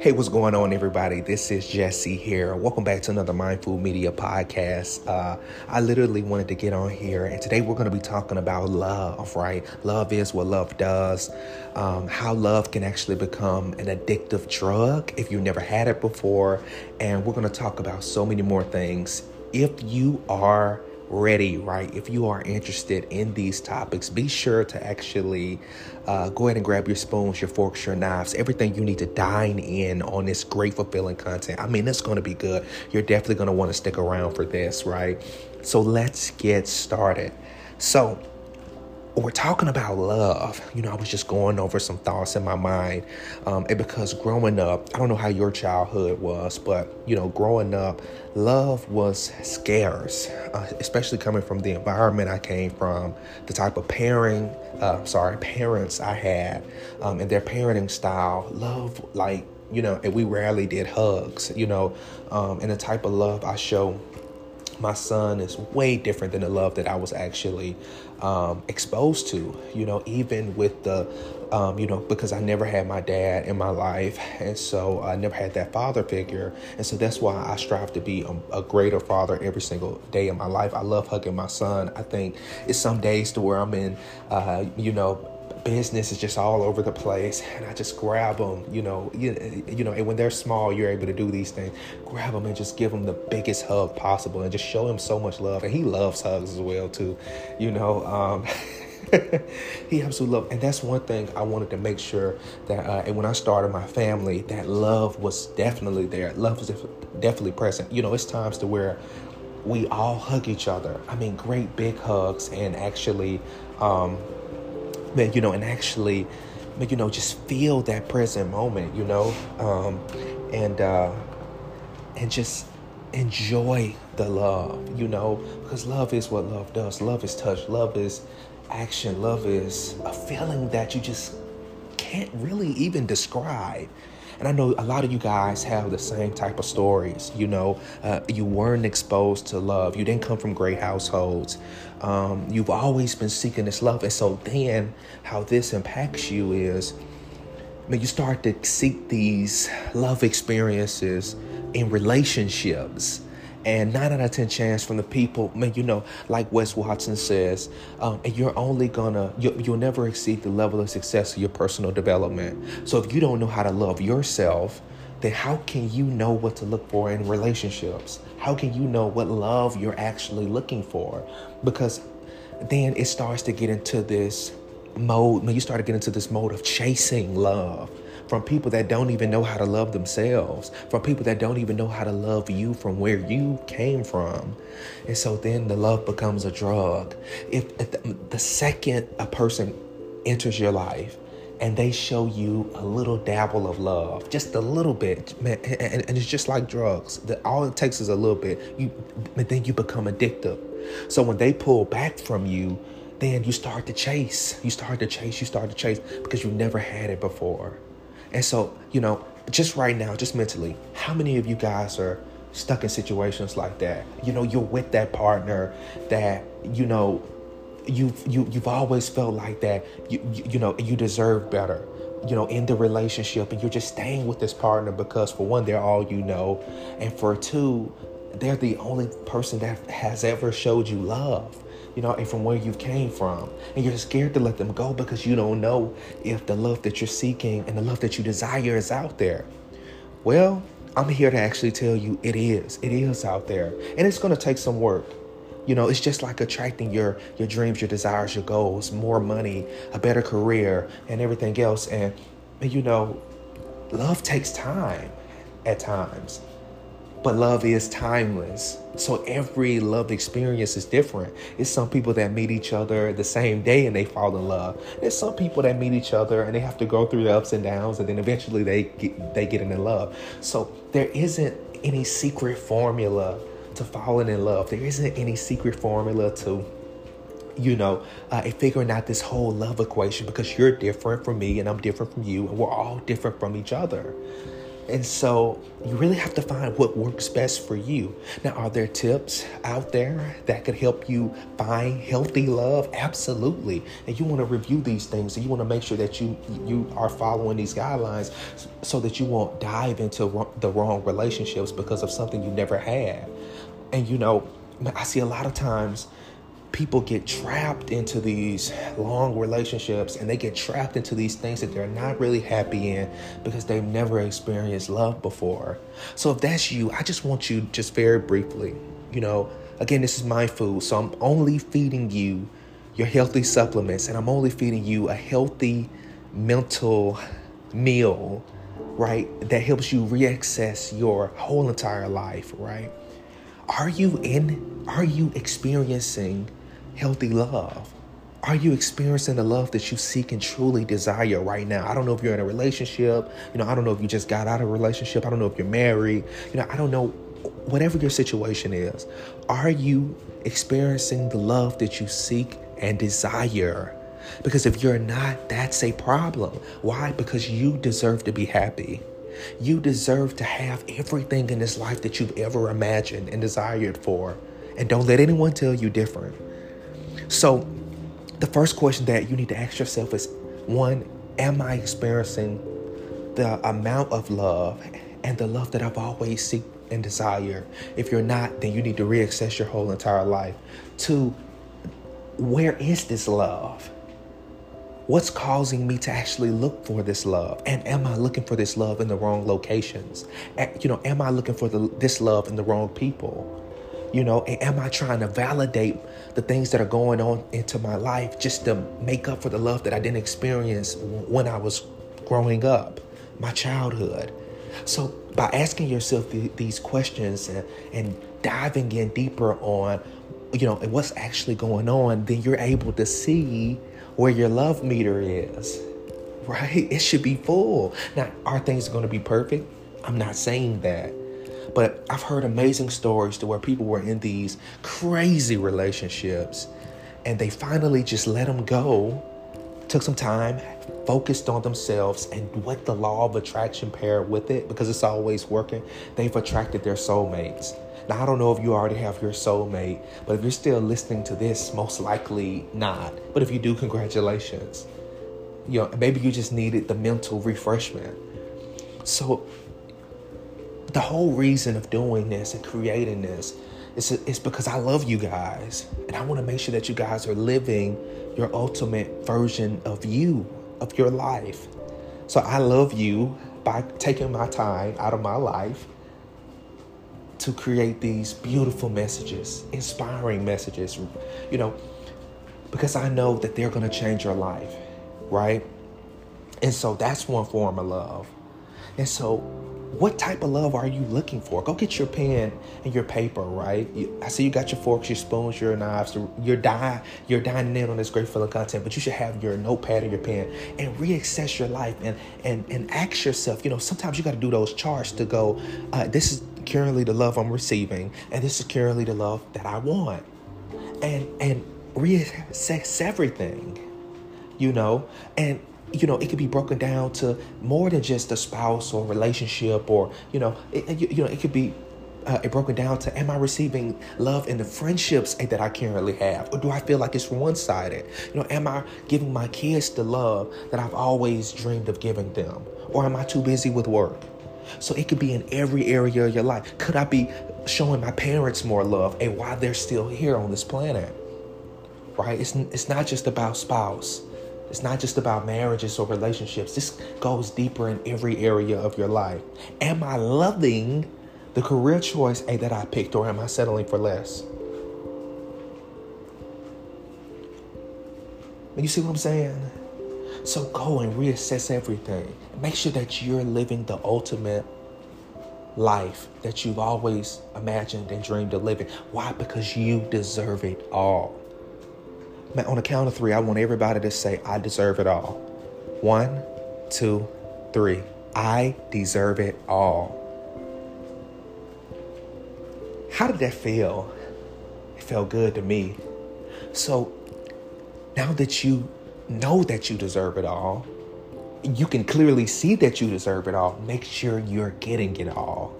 Hey, what's going on, everybody? This is Jesse here. Welcome back to another Mindful Media podcast. Uh, I literally wanted to get on here, and today we're going to be talking about love, right? Love is what love does, um, how love can actually become an addictive drug if you never had it before, and we're going to talk about so many more things. If you are ready, right? If you are interested in these topics, be sure to actually uh, go ahead and grab your spoons, your forks, your knives, everything you need to dine in on this great, fulfilling content. I mean, it's going to be good. You're definitely going to want to stick around for this, right? So let's get started. So, we're talking about love. You know, I was just going over some thoughts in my mind. Um, and because growing up, I don't know how your childhood was, but, you know, growing up, love was scarce, uh, especially coming from the environment I came from, the type of pairing, uh, sorry, parents I had, um, and their parenting style. Love, like, you know, and we rarely did hugs, you know, um, and the type of love I show my son is way different than the love that I was actually um, exposed to. You know, even with the, um, you know, because I never had my dad in my life, and so I never had that father figure, and so that's why I strive to be a, a greater father every single day of my life. I love hugging my son. I think it's some days to where I'm in, uh, you know business is just all over the place and i just grab them you know you, you know and when they're small you're able to do these things. Grab them and just give them the biggest hug possible and just show him so much love. And he loves hugs as well too you know um, he absolutely loved and that's one thing i wanted to make sure that uh, and when i started my family that love was definitely there. Love was definitely present. You know it's times to where we all hug each other. I mean great big hugs and actually um, man, you know, and actually, you know, just feel that present moment, you know, um, and uh, and just enjoy the love, you know, because love is what love does. Love is touch. Love is action. Love is a feeling that you just can't really even describe. And I know a lot of you guys have the same type of stories. You know, uh, you weren't exposed to love. You didn't come from great households. Um, you've always been seeking this love. And so then how this impacts you is when you start to seek these love experiences in relationships and nine out of ten chance from the people, man, you know, like Wes Watson says, um, and you're only gonna, you, you'll never exceed the level of success of your personal development. So if you don't know how to love yourself, then how can you know what to look for in relationships? How can you know what love you're actually looking for? Because then it starts to get into this mode, when you start to get into this mode of chasing love from people that don't even know how to love themselves, from people that don't even know how to love you from where you came from. And so then the love becomes a drug. If, if the, the second a person enters your life, and they show you a little dabble of love, just a little bit, man, and, and it's just like drugs. The, all it takes is a little bit. You, but then you become addictive. So when they pull back from you, then you start to chase. You start to chase. You start to chase because you never had it before. And so, you know, just right now, just mentally, how many of you guys are stuck in situations like that? You know, you're with that partner that, you know, you've you you've always felt like that you, you you know you deserve better you know in the relationship and you're just staying with this partner because for one they're all you know and for two they're the only person that has ever showed you love you know, and from where you came from. And you're scared to let them go because you don't know if the love that you're seeking and the love that you desire is out there. Well, I'm here to actually tell you it is. It is out there. And it's going to take some work. You know, it's just like attracting your your dreams, your desires, your goals, more money, a better career, and everything else. And, and you know, love takes time at times. But love is timeless. So every love experience is different. It's some people that meet each other the same day and they fall in love. There's some people that meet each other and they have to go through the ups and downs and then eventually they get, they get in love. So there isn't any secret formula to falling in love. There isn't any secret formula to you know, uh, figuring out this whole love equation because you're different from me and I'm different from you and we're all different from each other. And so you really have to find what works best for you. Now, are there tips out there that could help you find healthy love? Absolutely. And you want to review these things and you want to make sure that you you are following these guidelines so that you won't dive into the wrong relationships because of something you never had. And you know, I see a lot of times people get trapped into these long relationships and they get trapped into these things that they're not really happy in because they've never experienced love before. So if that's you, I just want you just very briefly, you know, again, this is my food, so I'm only feeding you your healthy supplements and I'm only feeding you a healthy mental meal, right? That helps you reaccess your whole entire life, right? Are you in are you experiencing healthy love? Are you experiencing the love that you seek and truly desire right now? I don't know if you're in a relationship. You know, I don't know if you just got out of a relationship. I don't know if you're married. You know, I don't know. Whatever your situation is, are you experiencing the love that you seek and desire? Because if you're not, that's a problem. Why? Because you deserve to be happy. You deserve to have everything in this life that you've ever imagined and desired for. And don't let anyone tell you different. So, the first question that you need to ask yourself is one, am I experiencing the amount of love and the love that I've always seek and desired? If you're not, then you need to reassess your whole entire life. Two, where is this love? What's causing me to actually look for this love? And am I looking for this love in the wrong locations? You know, am I looking for the, this love in the wrong people? You know, and am I trying to validate the things that are going on into my life just to make up for the love that I didn't experience when I was growing up, my childhood? So, by asking yourself these questions and, and diving in deeper on, you know, what's actually going on, then you're able to see where your love meter is, right? It should be full. Now, are things going to be perfect? I'm not saying that. But I've heard amazing stories to where people were in these crazy relationships and they finally just let them go, took some time, focused on themselves, and what the law of attraction paired with it, because it's always working, they've attracted their soulmates. Now, I don't know if you already have your soulmate, but if you're still listening to this, most likely not. But if you do, congratulations. You know, maybe you just needed the mental refreshment. So, the whole reason of doing this and creating this is, is because I love you guys. And I want to make sure that you guys are living your ultimate version of you, of your life. So I love you by taking my time out of my life to create these beautiful messages, inspiring messages, you know, because I know that they're going to change your life, right? And so that's one form of love. And so, what type of love are you looking for? Go get your pen and your paper, right? You, I see you got your forks, your spoons, your knives. You're dying, you're dining in on this great of content, but you should have your notepad and your pen and reassess your life and and and ask yourself. You know, sometimes you got to do those charts to go. Uh, this is currently the love I'm receiving, and this is currently the love that I want. And and reassess everything, you know, and you know it could be broken down to more than just a spouse or relationship, or you know, it, you, you know, it could be uh, it broken down to am I receiving love in the friendships that I currently have? Or do I feel like it's one sided? You know, am I giving my kids the love that I've always dreamed of giving them? Or am I too busy with work? So it could be in every area of your life. Could I be showing my parents more love and why they're still here on this planet? Right? It's, it's not just about spouse. It's not just about marriages or relationships. This goes deeper in every area of your life. Am I loving the career choice A that I picked or am I settling for less? You see what I'm saying? So go and reassess everything. Make sure that you're living the ultimate life that you've always imagined and dreamed of living. Why? Because you deserve it all. Man, on the count of three, I want everybody to say, I deserve it all. One, two, three. I deserve it all. How did that feel? It felt good to me. So now that you know that you deserve it all, you can clearly see that you deserve it all. Make sure you're getting it all.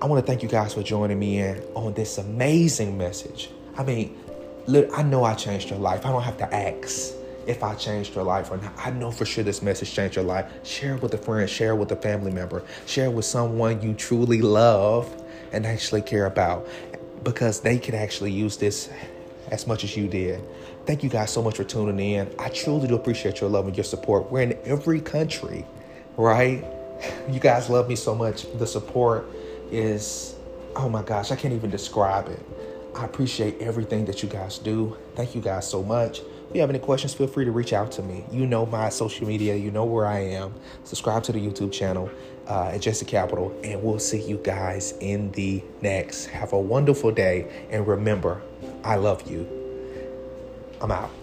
I want to thank you guys for joining me in on this amazing message. I mean, look, I know I changed your life. I don't have to ask if I changed your life or not. I know for sure this message changed your life. Share it with a friend, share it with a family member, share it with someone you truly love and actually care about because they can actually use this as much as you did. Thank you guys so much for tuning in. I truly do appreciate your love and your support. We're in every country, right? You guys love me so much. The support is, oh my gosh, I can't even describe it. I appreciate everything that you guys do. Thank you guys so much. If you have any questions, feel free to reach out to me. You know my social media, you know where I am. Subscribe to the YouTube channel uh, at Jesse Capital, and we'll see you guys in the next. Have a wonderful day, and remember, I love you. I'm out.